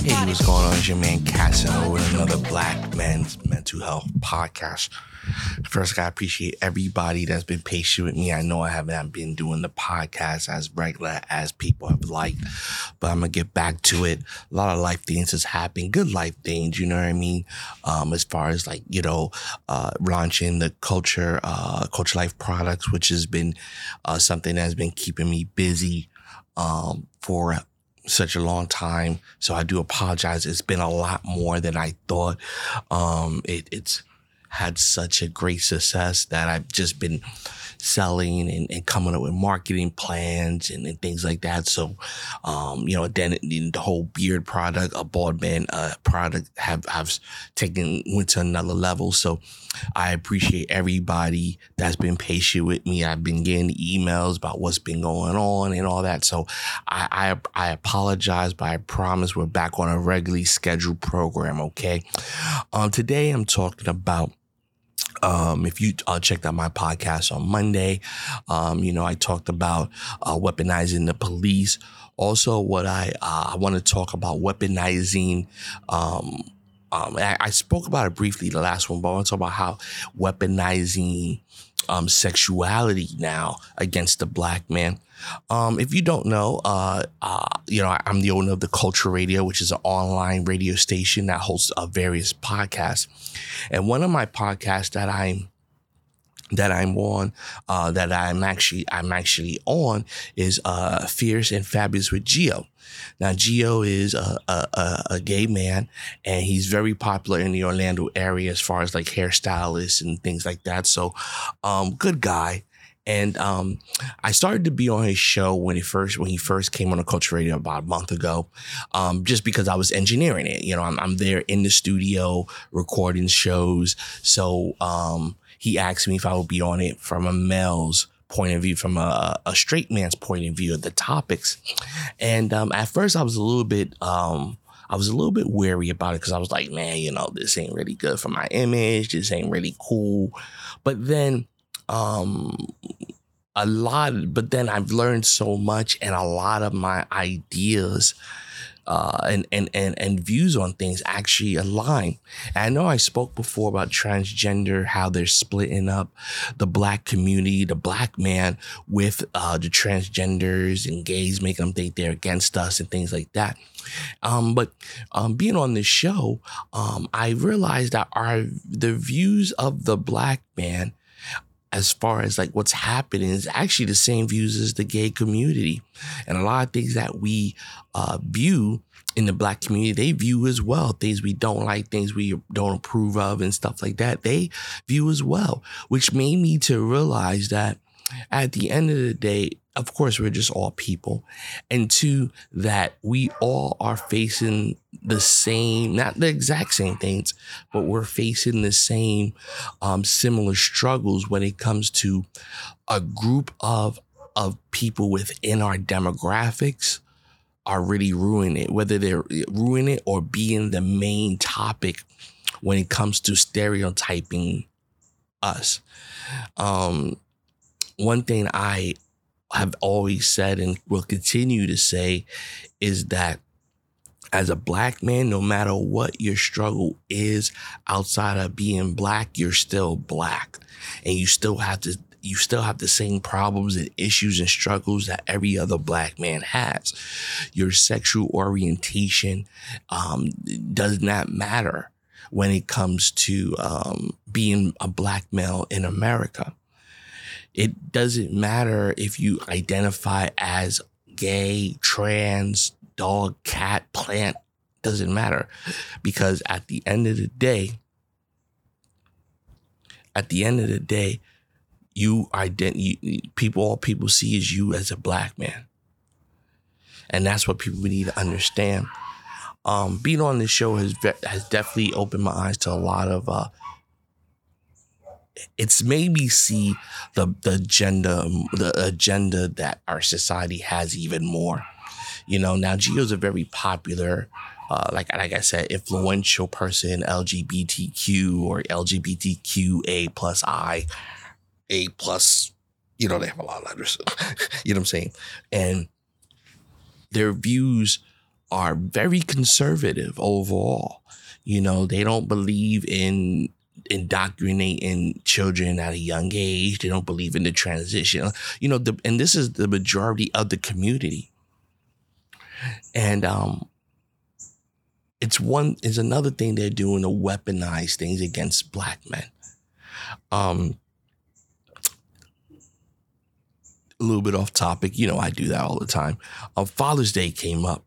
Hey, what's going on? It's your man Casanova with another Black Men's Mental Health podcast. First, I appreciate everybody that's been patient with me. I know I haven't been doing the podcast as regular as people have liked, but I'm gonna get back to it. A lot of life things has happened, good life things, you know what I mean? Um, as far as like, you know, uh, launching the culture, uh, culture life products, which has been, uh, something that's been keeping me busy, um, for such a long time. So I do apologize. It's been a lot more than I thought. Um, it, it's had such a great success that I've just been selling and, and coming up with marketing plans and, and things like that. So, um, you know, then the whole beard product, a bald man uh, product have, have taken, went to another level. So I appreciate everybody that's been patient with me. I've been getting emails about what's been going on and all that. So I, I, I apologize, but I promise we're back on a regularly scheduled program. Okay. Um, today I'm talking about um, if you uh, checked out my podcast on Monday, um, you know, I talked about uh, weaponizing the police. Also, what I uh, I want to talk about weaponizing. Um, um, I, I, spoke about it briefly the last one, but I want to talk about how weaponizing um, sexuality now against the black man. Um, if you don't know, uh, uh, you know, I, am the owner of the Culture Radio, which is an online radio station that hosts uh, various podcasts. And one of my podcasts that I'm that I'm on, uh, that I'm actually I'm actually on is uh, Fierce and Fabulous with Geo. Now, Geo is a, a, a, gay man, and he's very popular in the Orlando area as far as like hairstylists and things like that. So, um, good guy. And um, I started to be on his show when he first when he first came on the Culture Radio about a month ago, um, just because I was engineering it. You know, I'm, I'm there in the studio recording shows. So um, he asked me if I would be on it from a male's point of view, from a, a straight man's point of view of the topics. And um, at first, I was a little bit. Um, I was a little bit wary about it because I was like, man, you know, this ain't really good for my image. This ain't really cool. But then um a lot but then I've learned so much and a lot of my ideas uh, and, and, and, and views on things actually align. And I know I spoke before about transgender, how they're splitting up the black community, the black man with uh, the transgenders and gays, making them think they're against us and things like that. Um, but um, being on this show, um, I realized that our the views of the black man as far as like what's happening is actually the same views as the gay community. And a lot of things that we uh, view in the black community, they view as well. Things we don't like, things we don't approve of, and stuff like that, they view as well, which made me to realize that at the end of the day, of course, we're just all people. And two, that we all are facing the same, not the exact same things, but we're facing the same um, similar struggles when it comes to a group of of people within our demographics are really ruining it, whether they're ruining it or being the main topic when it comes to stereotyping us. Um, one thing I have always said and will continue to say is that as a black man, no matter what your struggle is outside of being black, you're still black and you still have to you still have the same problems and issues and struggles that every other black man has. Your sexual orientation um, does not matter when it comes to um, being a black male in America. It doesn't matter if you identify as gay, trans, dog, cat, plant, doesn't matter. Because at the end of the day, at the end of the day, you identify people all people see is you as a black man. And that's what people need to understand. um, being on this show has has definitely opened my eyes to a lot of. Uh, it's made me see the the agenda the agenda that our society has even more. You know, now Gio's a very popular, uh, like like I said, influential person, LGBTQ or LGBTQA plus I, A plus. You know, they have a lot of letters. you know what I'm saying? And their views are very conservative overall. You know, they don't believe in indoctrinating children at a young age. They don't believe in the transition. You know, the, and this is the majority of the community. And um, it's one is another thing they're doing to weaponize things against black men. Um, a little bit off topic, you know, I do that all the time. Uh, Father's Day came up,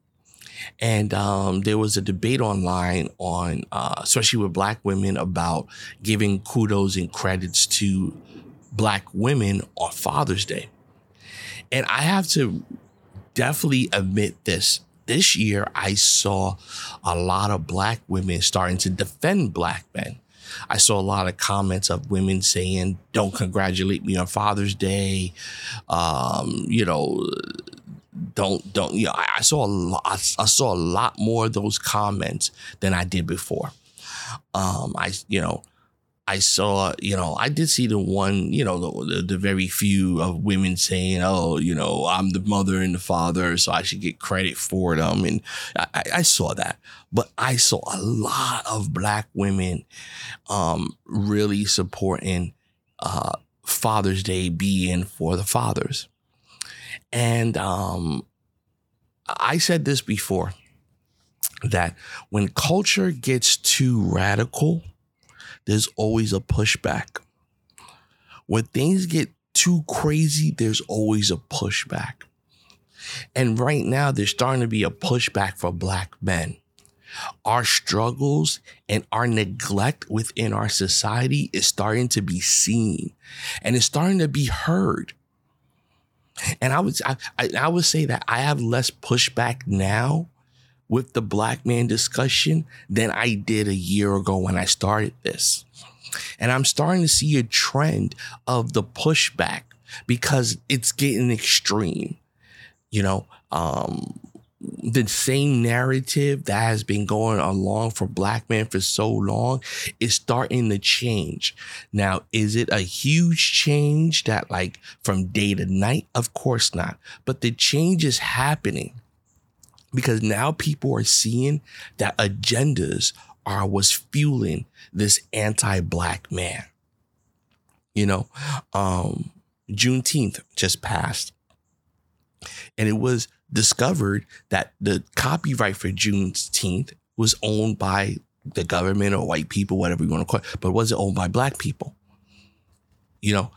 and um, there was a debate online on, uh, especially with black women, about giving kudos and credits to black women on Father's Day. And I have to definitely admit this. This year, I saw a lot of black women starting to defend black men. I saw a lot of comments of women saying, "Don't congratulate me on Father's Day," um, you know, don't don't you know I, I saw a lot I, saw a lot more of those comments than I did before. Um, I you know I saw you know I did see the one you know the, the, the very few of women saying oh you know I'm the mother and the father so I should get credit for them and I, I saw that but I saw a lot of black women um, really supporting uh, Father's Day being for the fathers and um, I said this before that when culture gets too radical, there's always a pushback. When things get too crazy, there's always a pushback. And right now, there's starting to be a pushback for black men. Our struggles and our neglect within our society is starting to be seen and it's starting to be heard. And I would I, I would say that I have less pushback now with the black man discussion than I did a year ago when I started this. And I'm starting to see a trend of the pushback because it's getting extreme. You know, um, the same narrative that has been going along for black men for so long is starting to change. Now, is it a huge change that like from day to night? Of course not. But the change is happening because now people are seeing that agendas are what's fueling this anti-black man. You know, um, Juneteenth just passed. And it was discovered that the copyright for Juneteenth was owned by the government or white people, whatever you want to call it, but was it owned by black people? You know,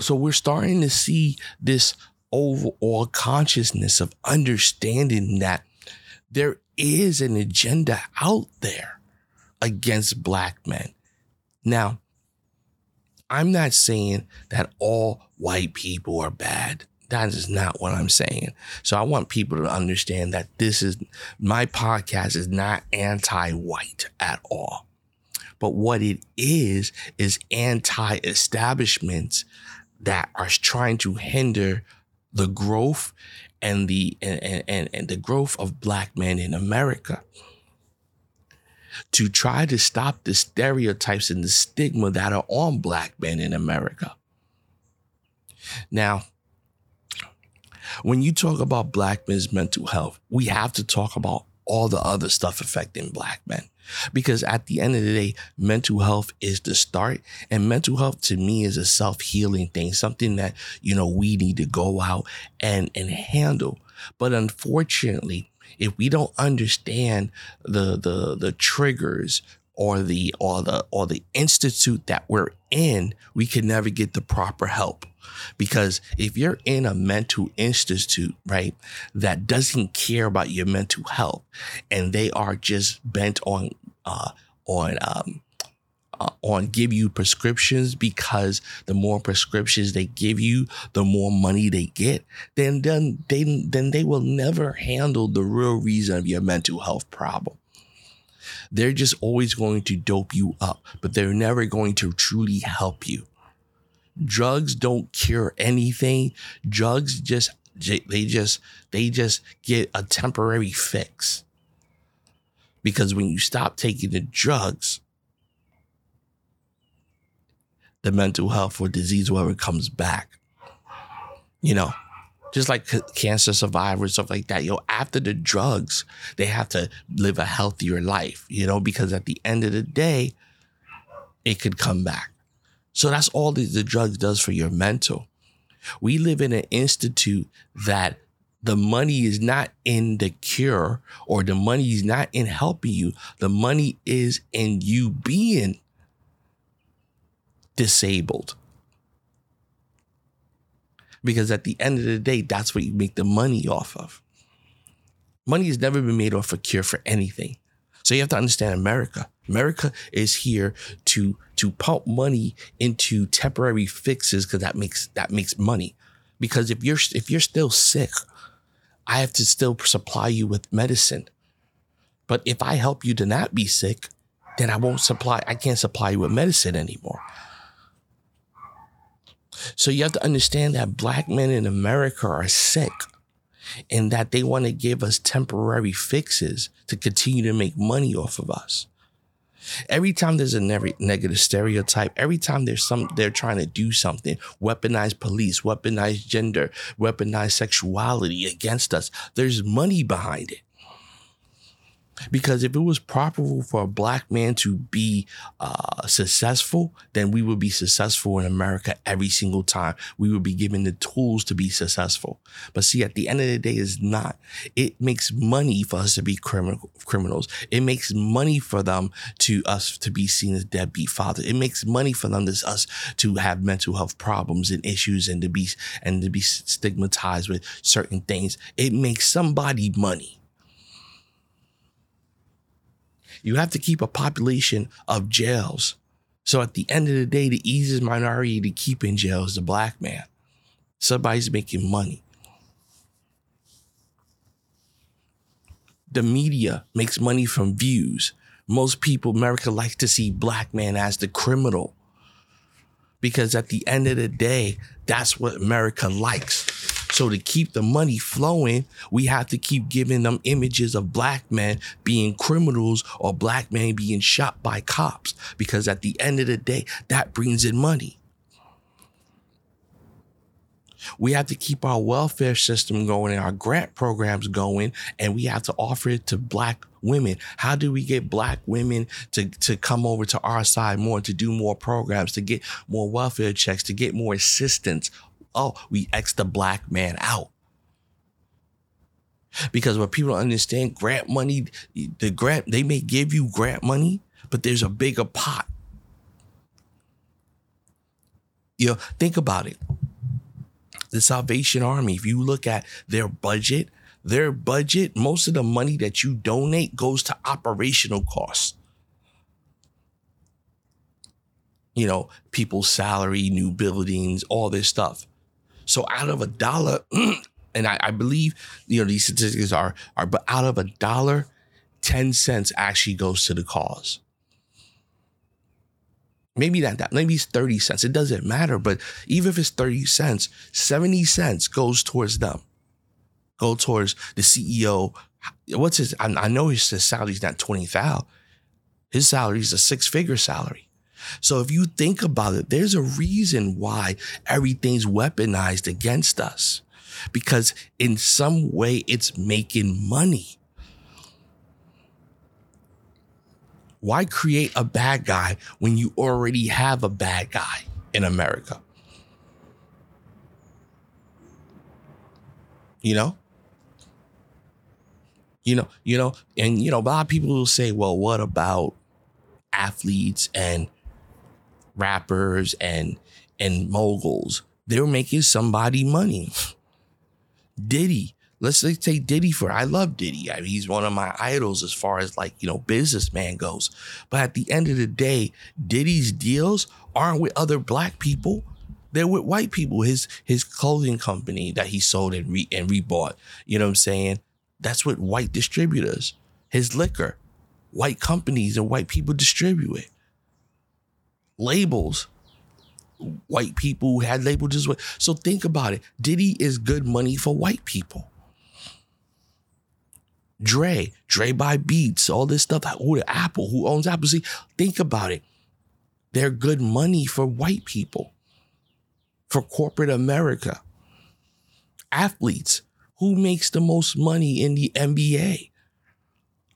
so we're starting to see this overall consciousness of understanding that there is an agenda out there against black men. Now, I'm not saying that all white people are bad. That is not what I'm saying. So I want people to understand that this is my podcast is not anti-white at all. But what it is is anti-establishments that are trying to hinder the growth and the and, and, and the growth of black men in America. To try to stop the stereotypes and the stigma that are on black men in America. Now, when you talk about black men's mental health, we have to talk about all the other stuff affecting black men. Because at the end of the day, mental health is the start. And mental health to me is a self healing thing, something that, you know, we need to go out and, and handle. But unfortunately, if we don't understand the, the, the triggers or the, or the, or the institute that we're in, we can never get the proper help. Because if you're in a mental institute, right, that doesn't care about your mental health and they are just bent on, uh, on, um, uh, on give you prescriptions because the more prescriptions they give you, the more money they get, then then they then they will never handle the real reason of your mental health problem. They're just always going to dope you up, but they're never going to truly help you. Drugs don't cure anything. Drugs just they just they just get a temporary fix. Because when you stop taking the drugs, the mental health or disease, whatever comes back. You know, just like cancer survivors, stuff like that. Yo, after the drugs, they have to live a healthier life, you know, because at the end of the day, it could come back. So that's all the, the drugs does for your mental. We live in an institute that the money is not in the cure or the money is not in helping you. The money is in you being disabled. Because at the end of the day, that's what you make the money off of. Money has never been made off a cure for anything. So you have to understand America. America is here to to pump money into temporary fixes because that makes that makes money. Because if you're if you're still sick, I have to still supply you with medicine. But if I help you to not be sick, then I won't supply I can't supply you with medicine anymore. So you have to understand that black men in America are sick and that they want to give us temporary fixes to continue to make money off of us. Every time there's a negative stereotype, every time there's some, they're trying to do something, weaponize police, weaponize gender, weaponize sexuality against us, there's money behind it. Because if it was profitable for a black man to be uh, successful, then we would be successful in America every single time. We would be given the tools to be successful. But see, at the end of the day, it's not. It makes money for us to be criminal, criminals. It makes money for them to us to be seen as deadbeat fathers. It makes money for them to us to have mental health problems and issues and to be and to be stigmatized with certain things. It makes somebody money. You have to keep a population of jails. So at the end of the day, the easiest minority to keep in jail is the black man. Somebody's making money. The media makes money from views. Most people, America likes to see black man as the criminal. Because at the end of the day, that's what America likes. So to keep the money flowing, we have to keep giving them images of black men being criminals or black men being shot by cops because at the end of the day, that brings in money. We have to keep our welfare system going and our grant programs going, and we have to offer it to black women. How do we get black women to, to come over to our side more, to do more programs, to get more welfare checks, to get more assistance? Oh, we X the black man out. Because what people don't understand, grant money, the grant, they may give you grant money, but there's a bigger pot. You know, think about it. The Salvation Army, if you look at their budget, their budget, most of the money that you donate goes to operational costs. You know, people's salary, new buildings, all this stuff. So out of a dollar, and I, I, believe you know these statistics are are, but out of a dollar, ten cents actually goes to the cause. Maybe not that. Maybe it's thirty cents. It doesn't matter. But even if it's thirty cents, seventy cents goes towards them. Go towards the CEO. What's his? I, I know his, salary's not twenty thousand. His salary is a six figure salary. So if you think about it, there's a reason why everything's weaponized against us because in some way it's making money. Why create a bad guy when you already have a bad guy in America? You know? You know, you know, and you know, a lot of people will say, well, what about athletes and rappers and and moguls. They were making somebody money. Diddy, let's take Diddy for I love Diddy. I mean, he's one of my idols as far as like, you know, businessman goes. But at the end of the day, Diddy's deals aren't with other black people. They're with white people. His his clothing company that he sold and re and rebought. You know what I'm saying? That's with white distributors. His liquor, white companies and white people distribute it. Labels, white people had labels as well. So think about it. Diddy is good money for white people. Dre, Dre by Beats, all this stuff. Who the Apple? Who owns Apple? See, think about it. They're good money for white people, for corporate America. Athletes, who makes the most money in the NBA?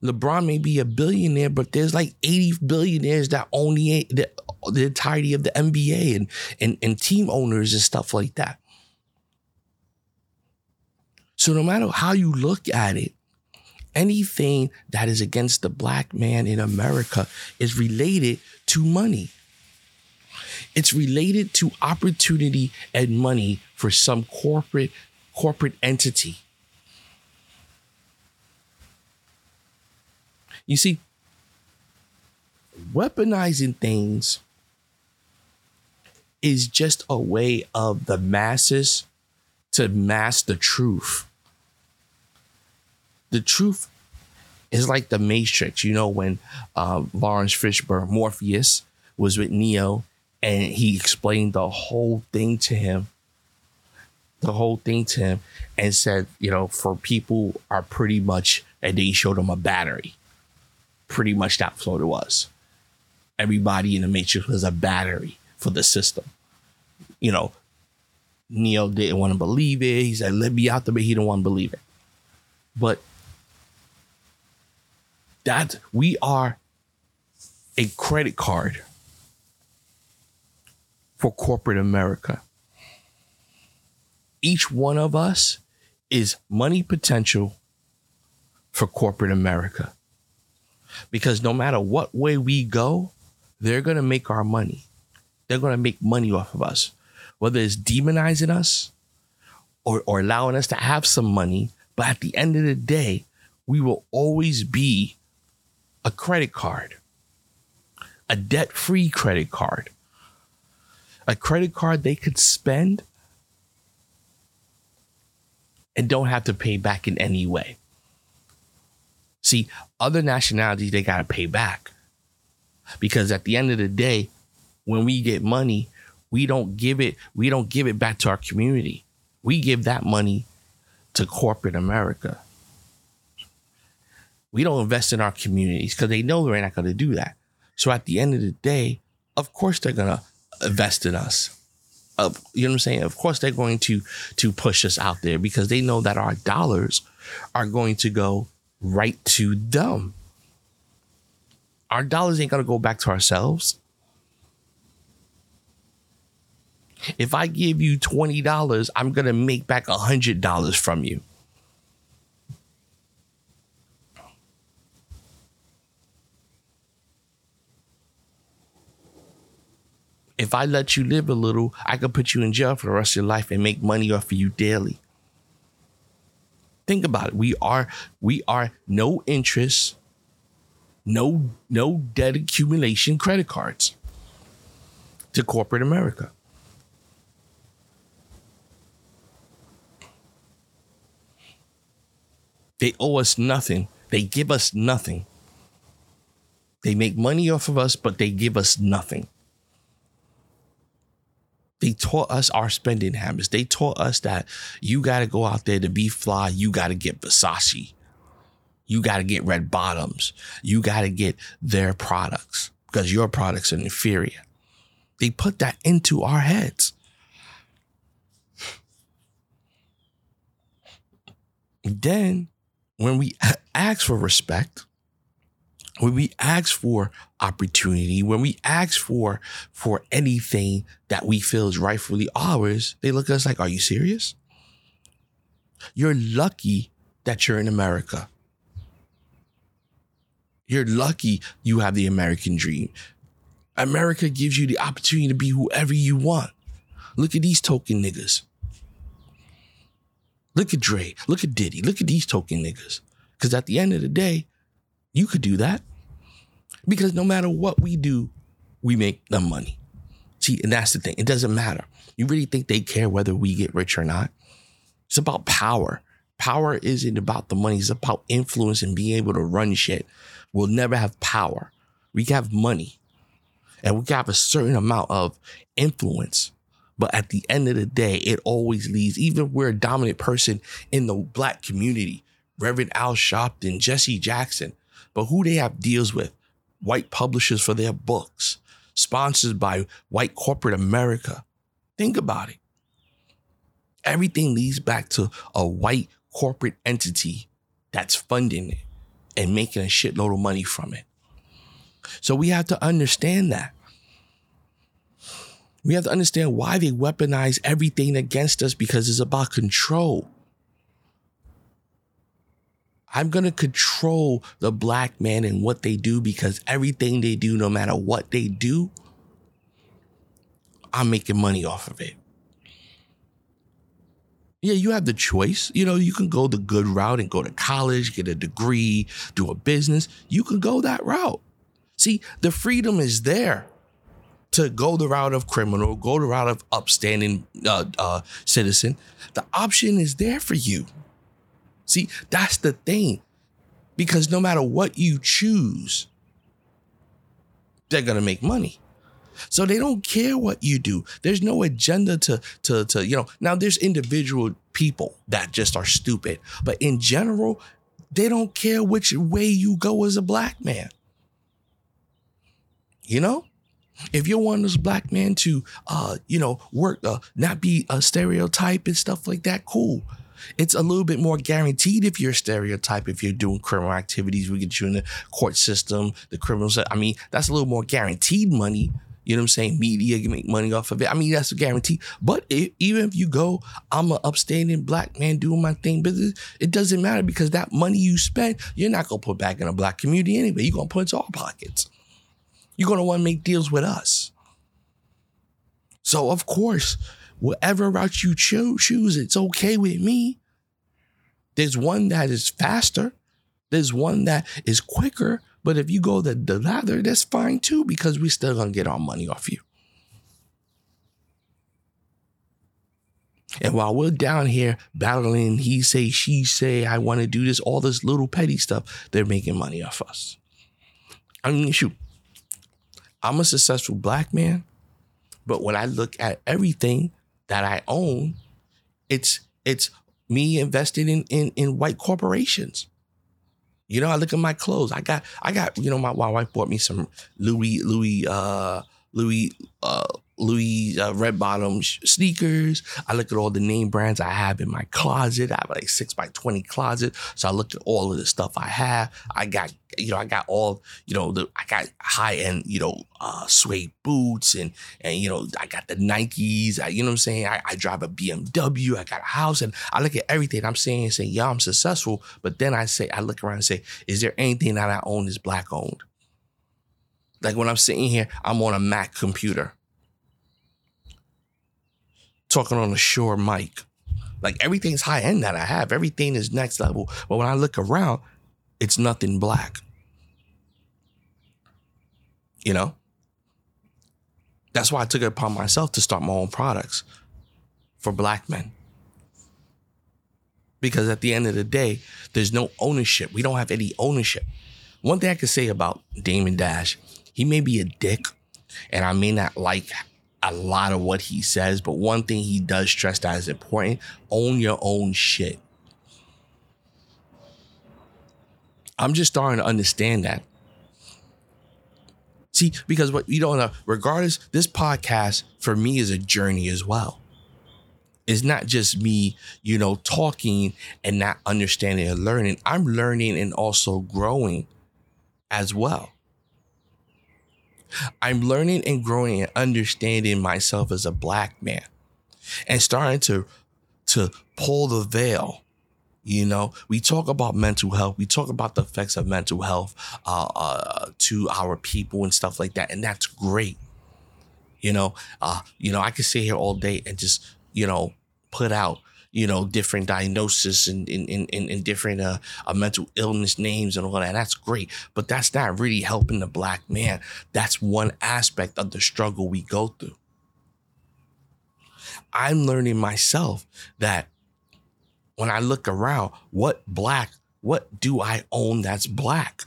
LeBron may be a billionaire, but there's like 80 billionaires that own the, the, the entirety of the NBA and, and, and team owners and stuff like that. So no matter how you look at it, anything that is against the black man in America is related to money. It's related to opportunity and money for some corporate corporate entity. You see, weaponizing things is just a way of the masses to mask the truth. The truth is like the Matrix. You know, when uh, Laurence Fishburne, Morpheus, was with Neo and he explained the whole thing to him, the whole thing to him, and said, you know, for people are pretty much, and then he showed him a battery. Pretty much that's what it was. Everybody in the Matrix was a battery for the system. You know, Neo didn't want to believe it. He said, let me out there, but he didn't want to believe it. But that we are a credit card for corporate America. Each one of us is money potential for corporate America. Because no matter what way we go, they're going to make our money. They're going to make money off of us, whether it's demonizing us or, or allowing us to have some money. But at the end of the day, we will always be a credit card, a debt free credit card, a credit card they could spend and don't have to pay back in any way. See, other nationalities, they got to pay back because at the end of the day, when we get money, we don't give it, we don't give it back to our community. We give that money to corporate America. We don't invest in our communities because they know they're not going to do that. So at the end of the day, of course they're going to invest in us. Of you know what I'm saying? Of course they're going to to push us out there because they know that our dollars are going to go right to them. Our dollars ain't to go back to ourselves. If I give you $20, I'm to make back $100 from you. If I let you live a little, I could put you in jail for the rest of your life and make money off of you daily. Think about it. We are we are no interest, no no debt accumulation credit cards to corporate America. They owe us nothing. They give us nothing. They make money off of us, but they give us nothing. They taught us our spending habits. They taught us that you got to go out there to be fly. You got to get Versace. You got to get red bottoms. You got to get their products because your products are inferior. They put that into our heads. Then, when we ask for respect, when we ask for opportunity, when we ask for for anything that we feel is rightfully ours, they look at us like, "Are you serious? You're lucky that you're in America. You're lucky you have the American dream. America gives you the opportunity to be whoever you want. Look at these token niggas. Look at Dre. Look at Diddy. Look at these token niggas. Because at the end of the day, you could do that. Because no matter what we do, we make the money. See, and that's the thing. It doesn't matter. You really think they care whether we get rich or not? It's about power. Power isn't about the money. It's about influence and being able to run shit. We'll never have power. We have money and we have a certain amount of influence. But at the end of the day, it always leads, even if we're a dominant person in the black community, Reverend Al Sharpton, Jesse Jackson, but who they have deals with, white publishers for their books, sponsored by white corporate America. Think about it. Everything leads back to a white corporate entity that's funding it and making a shitload of money from it. So we have to understand that. We have to understand why they weaponize everything against us because it's about control. I'm going to control the black man and what they do because everything they do, no matter what they do, I'm making money off of it. Yeah, you have the choice. You know, you can go the good route and go to college, get a degree, do a business. You can go that route. See, the freedom is there to go the route of criminal, go the route of upstanding uh, uh, citizen. The option is there for you. See, that's the thing. Because no matter what you choose, they're going to make money. So they don't care what you do. There's no agenda to to to you know. Now there's individual people that just are stupid, but in general, they don't care which way you go as a black man. You know, if you're one of those black men to uh you know work uh, not be a stereotype and stuff like that, cool. It's a little bit more guaranteed if you're a stereotype, if you're doing criminal activities, we get you in the court system, the criminals. I mean, that's a little more guaranteed money you know what I'm saying? Media can make money off of it. I mean, that's a guarantee. But it, even if you go, I'm an upstanding black man doing my thing business, it doesn't matter because that money you spend, you're not going to put back in a black community anyway. You're going to put into our pockets. You're going to want to make deals with us. So, of course, whatever route you choose, it's okay with me. There's one that is faster, there's one that is quicker, but if you go the, the lather, that's fine too, because we still gonna get our money off you. And while we're down here battling, he say, she say, I want to do this, all this little petty stuff, they're making money off us. I mean, shoot, I'm a successful black man, but when I look at everything that I own, it's it's me investing in in, in white corporations. You know, I look at my clothes. I got, I got, you know, my, my wife bought me some Louis, Louis, uh, Louis, uh, Louis uh, red bottom sneakers. I look at all the name brands I have in my closet. I have like six by 20 closet. So I look at all of the stuff I have. I got, you know, I got all, you know, the, I got high end, you know, uh, suede boots and, and, you know, I got the Nikes. I, you know what I'm saying? I, I drive a BMW. I got a house and I look at everything I'm saying and yeah, I'm successful. But then I say, I look around and say, is there anything that I own is black owned? Like when I'm sitting here, I'm on a Mac computer talking on a Shure mic. Like everything's high end that I have. Everything is next level. But when I look around, it's nothing black. You know? That's why I took it upon myself to start my own products for black men. Because at the end of the day, there's no ownership. We don't have any ownership. One thing I can say about Damon Dash, he may be a dick, and I may not like a lot of what he says, but one thing he does stress that is important own your own shit. I'm just starting to understand that. See, because what you don't know, regardless, this podcast for me is a journey as well. It's not just me, you know, talking and not understanding and learning. I'm learning and also growing as well. I'm learning and growing and understanding myself as a black man and starting to to pull the veil. You know, we talk about mental health. We talk about the effects of mental health uh, uh, to our people and stuff like that, and that's great. You know, uh, you know, I could sit here all day and just, you know, put out, you know, different diagnosis and in, in different uh, uh, mental illness names and all that. That's great, but that's not really helping the black man. That's one aspect of the struggle we go through. I'm learning myself that when I look around, what black, what do I own that's black?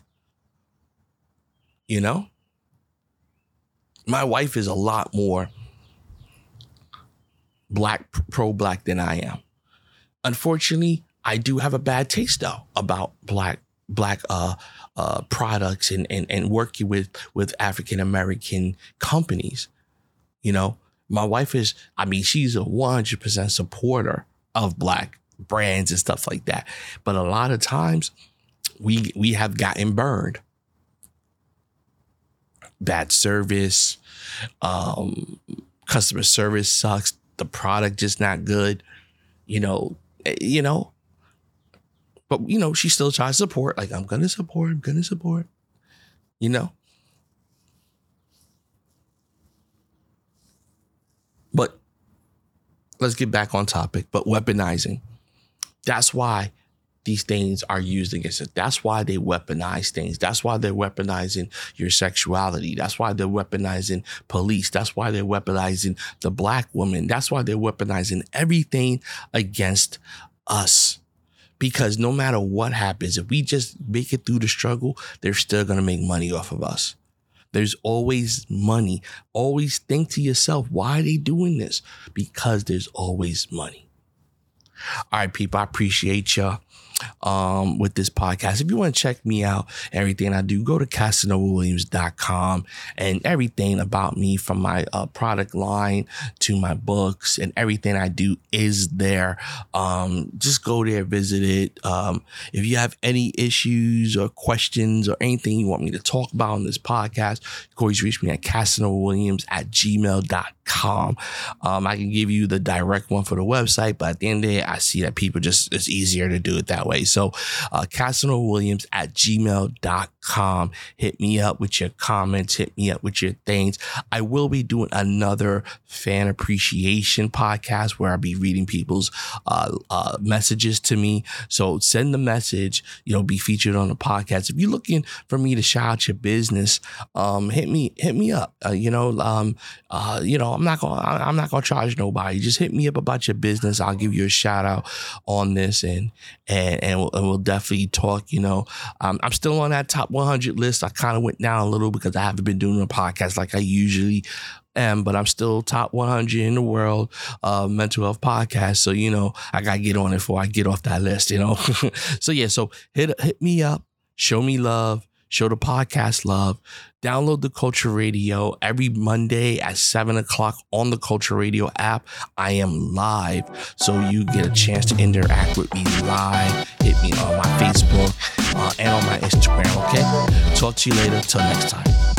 You know? My wife is a lot more black, pro black than I am. Unfortunately, I do have a bad taste though about black black uh, uh, products and, and and working with with African American companies. You know, my wife is, I mean, she's a 100% supporter of black brands and stuff like that. But a lot of times we we have gotten burned. Bad service, um, customer service sucks, the product just not good, you know, Eh, you know. But you know, she still tries to support, like I'm gonna support, I'm gonna support, you know. But let's get back on topic. But weaponizing. That's why these things are used against it. That's why they weaponize things. That's why they're weaponizing your sexuality. That's why they're weaponizing police. That's why they're weaponizing the black woman. That's why they're weaponizing everything against us. Because no matter what happens, if we just make it through the struggle, they're still going to make money off of us. There's always money. Always think to yourself, why are they doing this? Because there's always money. All right, people, I appreciate y'all um, with this podcast. If you want to check me out, everything I do, go to CasanovAWilliams.com and everything about me from my uh, product line to my books and everything I do is there. Um, just go there, visit it. Um, if you have any issues or questions or anything you want me to talk about on this podcast, can always reach me at CasanovaWilliams at gmail.com. Um, I can give you the direct one for the website, but at the end of the day, I see that people just, it's easier to do it that way. So, uh, Williams at gmail.com. Hit me up with your comments, hit me up with your things. I will be doing another fan appreciation podcast where I'll be reading people's uh, uh, messages to me. So, send the message, you know, be featured on the podcast. If you're looking for me to shout out your business, um, hit me, hit me up. Uh, you know, um, uh, you know, I'm not gonna, I'm not gonna charge nobody. Just hit me up about your business. I'll give you a shout out on this and and and we'll, and we'll definitely talk. You know, um, I'm still on that top 100 list. I kind of went down a little because I haven't been doing a podcast like I usually am, but I'm still top 100 in the world uh, mental health podcast. So you know, I gotta get on it before I get off that list. You know, so yeah, so hit hit me up, show me love show the podcast love. Download the Culture Radio every Monday at 7 o'clock on the Culture Radio app. I am live, so you get a chance to interact with me live. Hit me on my Facebook uh, and on my Instagram, okay? Talk to you later. Till next time.